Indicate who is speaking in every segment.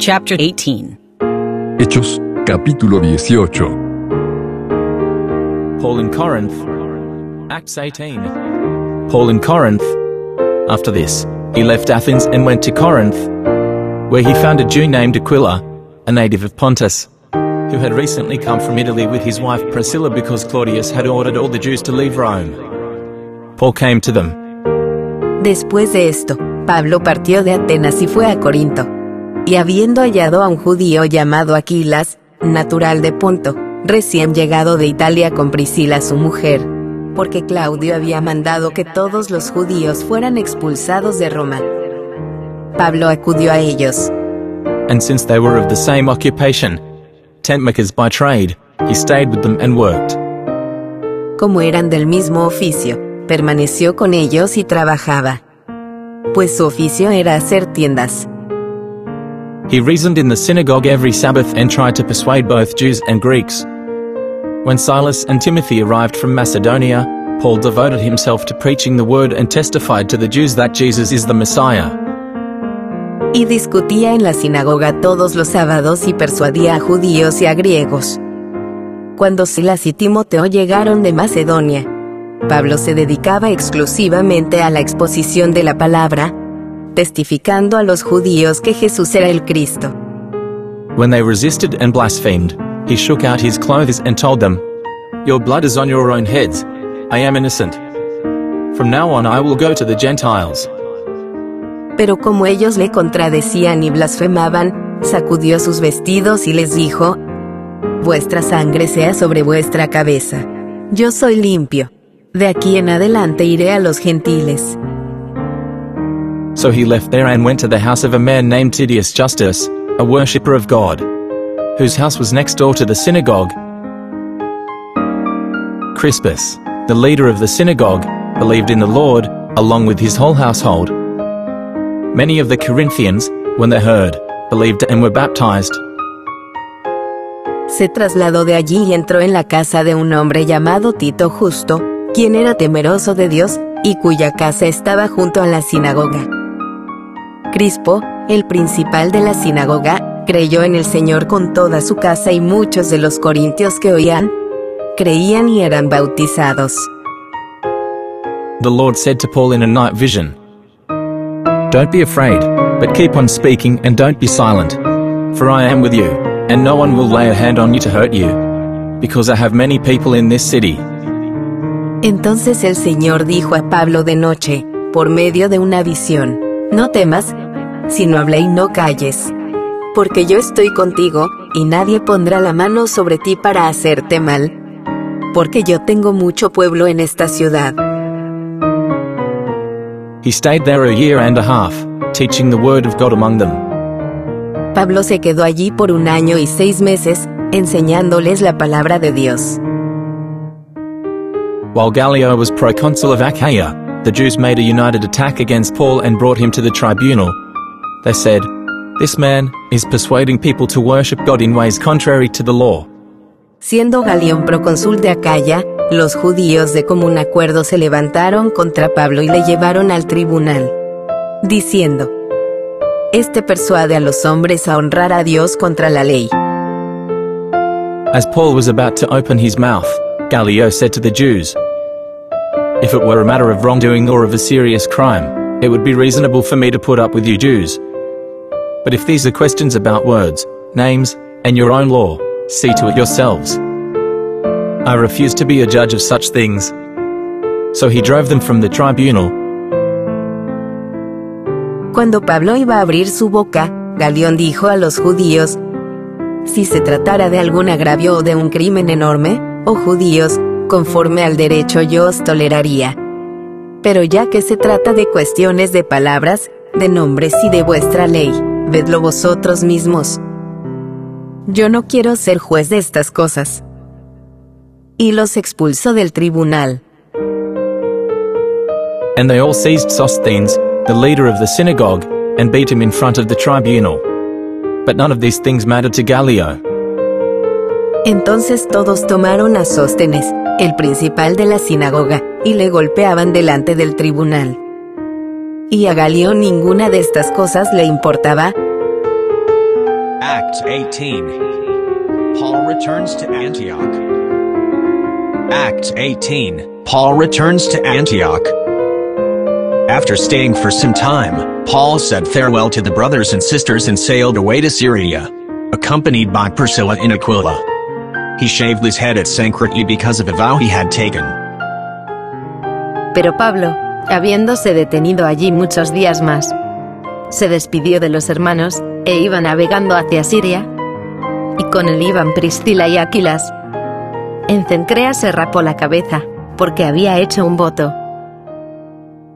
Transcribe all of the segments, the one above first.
Speaker 1: Chapter 18
Speaker 2: Hechos capítulo 18
Speaker 3: Paul in Corinth. Acts 18. Paul in Corinth. After this, he left Athens and went to Corinth, where he found a Jew named Aquila, a native of Pontus, who had recently come from Italy with his wife Priscilla because Claudius had ordered all the Jews to leave Rome. Paul came to them.
Speaker 4: Después de esto, Pablo partió de Atenas y fue a Corinto. Y habiendo hallado a un judío llamado Aquilas, natural de Ponto, recién llegado de Italia con Priscila su mujer, porque Claudio había mandado que todos los judíos fueran expulsados de Roma. Pablo acudió a ellos,
Speaker 3: And since they were of the same occupation, tent makers by trade, he stayed with them and worked.
Speaker 4: como eran del mismo oficio, permaneció con ellos y trabajaba. Pues su oficio era hacer tiendas.
Speaker 3: He reasoned in the synagogue every Sabbath and tried to persuade both Jews and Greeks. When Silas and Timothy arrived from Macedonia, Paul devoted himself to preaching the word and testified to the Jews that Jesus is the Messiah.
Speaker 4: Y discutía en la sinagoga todos los sábados y persuadía a judíos y a griegos. Cuando Silas y Timoteo llegaron de Macedonia, Pablo se dedicaba exclusivamente a la exposición de la palabra, testificando a los judíos que Jesús era el Cristo.
Speaker 3: When they resisted and blasphemed, he shook out his clothes and told them, Your blood is on your own heads. I am innocent. From now on I will go to the Gentiles.
Speaker 4: Pero como ellos le contradecían y blasfemaban, sacudió sus vestidos y les dijo, Vuestra sangre sea sobre vuestra cabeza. Yo soy limpio. De aquí en adelante iré a los gentiles.
Speaker 3: So he left there and went to the house of a man named Titius Justus, a worshipper of God, whose house was next door to the synagogue. Crispus, the leader of the synagogue, believed in the Lord, along with his whole household. Many of the Corinthians, when they heard, believed and were baptized.
Speaker 4: Se trasladó de allí y entró en la casa de un hombre llamado Tito Justo, quien era temeroso de Dios y cuya casa estaba junto a la sinagoga. Crispo, el principal de la sinagoga, creyó en el Señor con toda su casa y muchos de los corintios que oían, creían y eran bautizados.
Speaker 3: The Lord said to Paul in a night vision, Don't be afraid, but keep on speaking and don't be silent, for I am with you, and no one will lay a hand on you to hurt you, because I have many people in this city.
Speaker 4: Entonces el Señor dijo a Pablo de noche, por medio de una visión, No temas, sino habla y no calles, porque yo estoy contigo, y nadie pondrá la mano sobre ti para hacerte mal, porque yo tengo mucho pueblo en esta ciudad.
Speaker 3: He stayed there a year and a half, teaching the word of God among them.
Speaker 4: Pablo se quedó allí por un año y seis meses, enseñándoles la palabra de Dios.
Speaker 3: While Gallio was proconsul of Achaia, the Jews made a united attack against Paul and brought him to the tribunal. They said, This man is persuading people to worship God in ways contrary to the law.
Speaker 4: Siendo Galión procónsul de Acaya, los judíos de común acuerdo se levantaron contra Pablo y le llevaron al tribunal, diciendo, Este persuade a los hombres a honrar a Dios contra la ley.
Speaker 3: As Paul was about to open his mouth, Gallio said to the Jews, If it were a matter of wrongdoing or of a serious crime, it would be reasonable for me to put up with you Jews. But if these are questions about words, names, and your own law, see to it yourselves. I refuse to be a judge of such things. So he drove them from the tribunal.
Speaker 4: Cuando Pablo iba a abrir su boca, Galión dijo a los judíos, Si se tratara de algún agravio o de un crimen enorme, oh judíos, conforme al derecho yo os toleraría. Pero ya que se trata de cuestiones de palabras, de nombres y de vuestra ley, vedlo vosotros mismos. Yo no quiero ser juez de estas cosas. Y los expulsó del tribunal.
Speaker 3: And they all seized Sosthenes, the leader of the synagogue, and beat him in front of the tribunal. But none of these things mattered to Gallio.
Speaker 4: Entonces todos tomaron a Sóstenes, el principal de la sinagoga, y le golpeaban delante del tribunal. Y a Galión ninguna de estas cosas le importaba,
Speaker 1: Acts 18. Paul returns to Antioch. Acts 18. Paul returns to Antioch. After staying for some time, Paul said farewell to the brothers and sisters and sailed away to Syria, accompanied by Priscilla and Aquila. He shaved his head at Sanchrate because of a vow he had taken.
Speaker 5: Pero Pablo, habiéndose detenido allí muchos días más, se despidió de los hermanos, e iba navegando hacia Siria, y con él iban Priscila y Aquilas. En Cencrea se rapó la cabeza, porque había hecho un voto.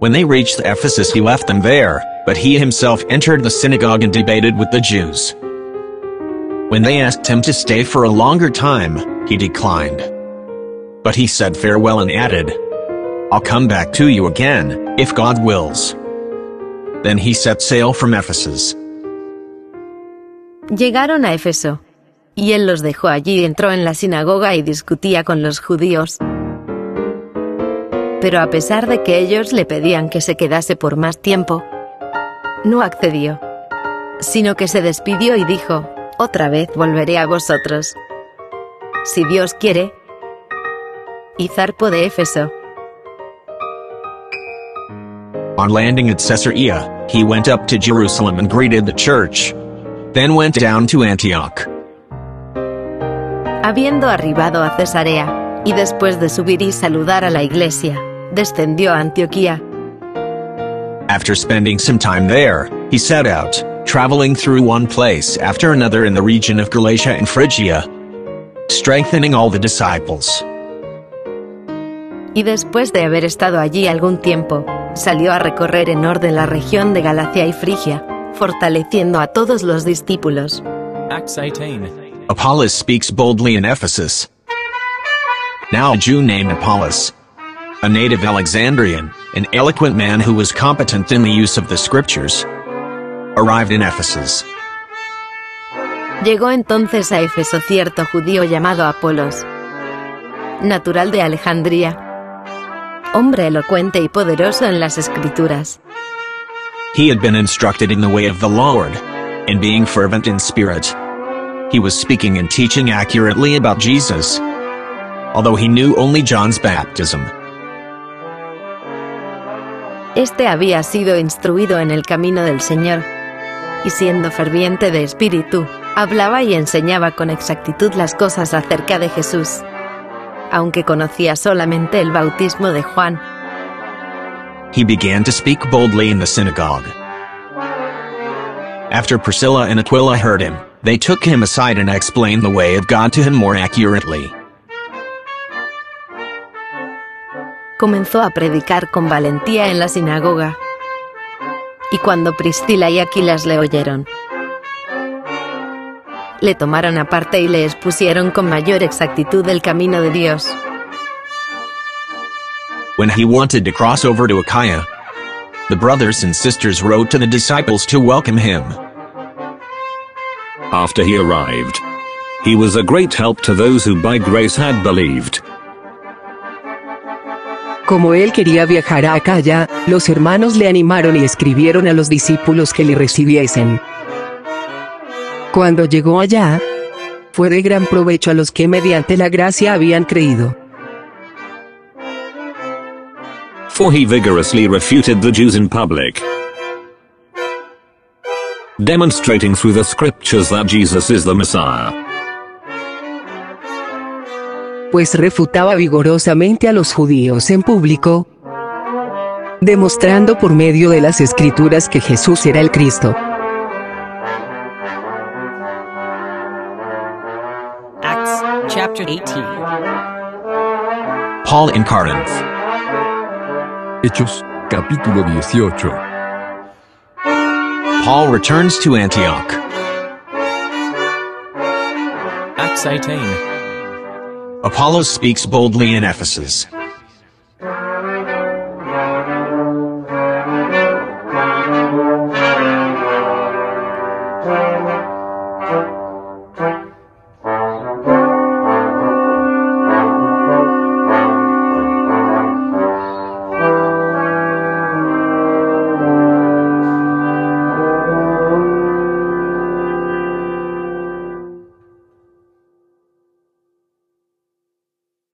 Speaker 1: When they reached Ephesus, he left them there, but he himself entered the synagogue and debated with the Jews. When they asked him to stay for a longer time, he declined. But he said farewell and added, I'll come back to you again, if God wills. Then he set sail from Ephesus.
Speaker 5: Llegaron a Éfeso, y él los dejó allí entró en la sinagoga y discutía con los judíos. Pero a pesar de que ellos le pedían que se quedase por más tiempo, no accedió, sino que se despidió y dijo, otra vez volveré a vosotros. Si Dios quiere, y zarpo de Éfeso.
Speaker 1: On landing at Caesarea, he went up to Jerusalem and greeted the church. Then went down to Antioch.
Speaker 5: Habiendo arribado a Cesarea, y después de subir y saludar a la iglesia, descendió a Antioquía.
Speaker 1: After spending some time there, he set out, traveling through one place after another in the region of Galatia and Phrygia, strengthening all the disciples.
Speaker 5: Y después de haber estado allí algún tiempo, salió a recorrer en orden la región de Galacia y Frigia, fortaleciendo a todos los discípulos.
Speaker 3: Acts 18.
Speaker 1: Apollos speaks boldly in Ephesus. Now a Jew named Apollos, a native Alexandrian, an eloquent man who was competent in the use of the scriptures, arrived in Ephesus.
Speaker 5: Llegó entonces a Éfeso cierto judío llamado Apolos, natural de Alejandría, hombre elocuente y poderoso en las escrituras.
Speaker 1: He had been instructed in the way of the Lord, and being fervent in spirit, he was speaking and teaching accurately about Jesus, although he knew only John's baptism.
Speaker 5: Este había sido instruido en el camino del Señor, y siendo ferviente de espíritu, hablaba y enseñaba con exactitud las cosas acerca de Jesús, aunque conocía solamente el bautismo de Juan.
Speaker 1: He began to speak boldly in the synagogue. After Priscilla and Aquila heard him, they took him aside and explained the way of God to him more accurately.
Speaker 5: comenzó a predicar con valentía en la sinagoga. Y cuando Priscila y Aquilas le oyeron, le tomaron aparte y le expusieron con mayor exactitud el camino de Dios.
Speaker 1: When he wanted to cross over to Achaia, the brothers and sisters wrote to the disciples to welcome him.
Speaker 6: After he arrived, he was a great help to those who by grace had believed.
Speaker 7: Como él quería viajar a Acaya, los hermanos le animaron y escribieron a los discípulos que le recibiesen. Cuando llegó allá, fue de gran provecho a los que mediante la gracia habían creído.
Speaker 6: For he vigorously refuted the Jews in public, demonstrating through the scriptures that Jesus is the Messiah.
Speaker 7: Pues refutaba vigorosamente a los judíos en público, demostrando por medio de las escrituras que Jesús era el Cristo.
Speaker 8: Acts chapter 18.
Speaker 1: Paul in Corinth.
Speaker 2: Hechos, capítulo 18.
Speaker 1: Paul returns to Antioch.
Speaker 3: Acts 18.
Speaker 1: Apollos speaks boldly in Ephesus.